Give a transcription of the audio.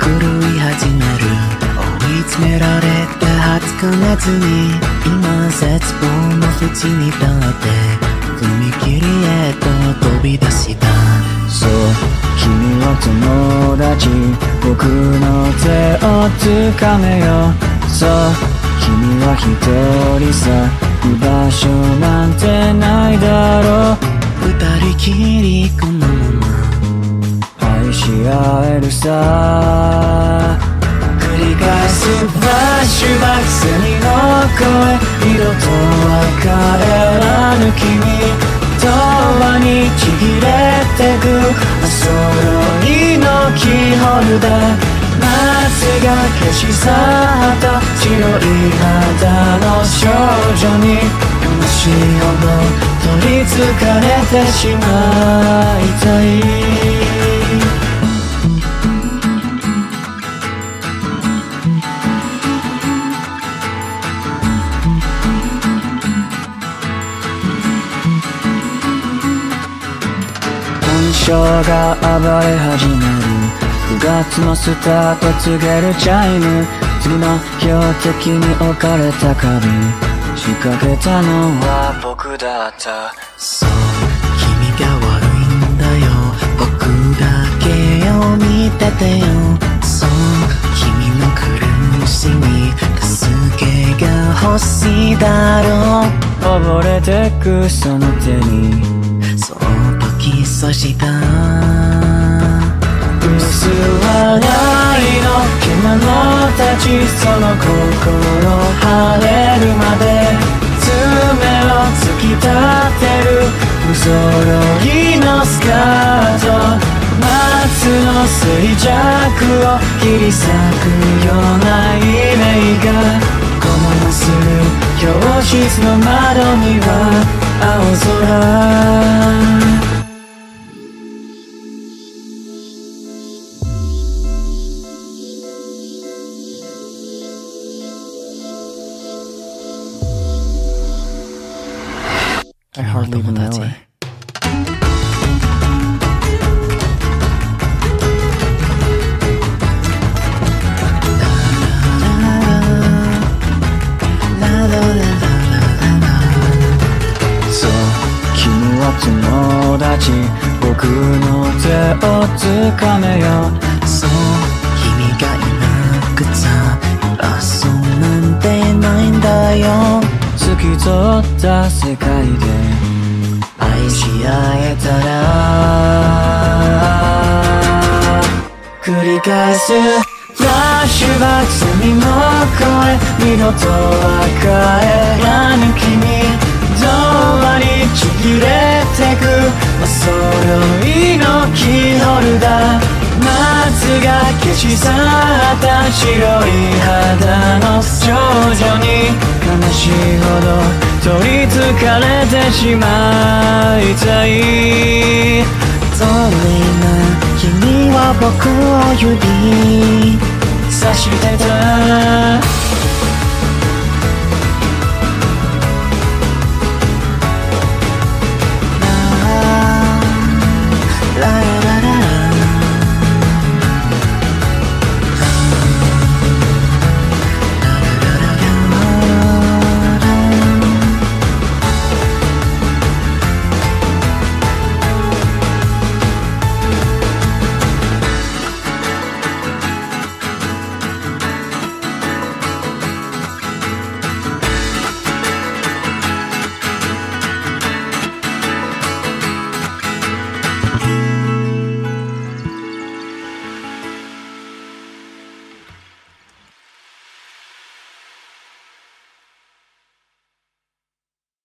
狂い始める。追い詰められてはつかめずに今絶望の淵に立って踏切へと飛び出した。そう君は友達僕の手を掴めよ。そう君は一人さ居場所なんてないだろう。二人きりこのままるさ繰り返すフラッシュバックスにの声色とは変えらぬ君永遠にちぎれてく。お揃いのキーホルダー夏が消し去った白い肌の少女に悲しいほど取りつかれてしまいたい。感傷が暴れ始める9月のスタート告げるチャイム次の標的に置かれた壁仕掛けたのは僕だったそう君が悪いんだよ。僕だけを見ててよそう君の苦しみ助けが欲しいだろう。溺れてくその手に。した薄笑いの獣たちその心晴れるまで爪を突き立てる不揃いのスカート夏の衰弱を切り裂くようなイメがこのする教室の窓には青空。友達そう君は友達僕の手をつかめよ。そうき通った世界で愛し合えたら繰り返すフラッシュバックスにの声二度とは帰らぬ君童話にちぎれてくお揃いのキーホルダー。夏が消し去った白い肌の少女。しいほど取りつかれてしまいたい。それな君は僕を指差してた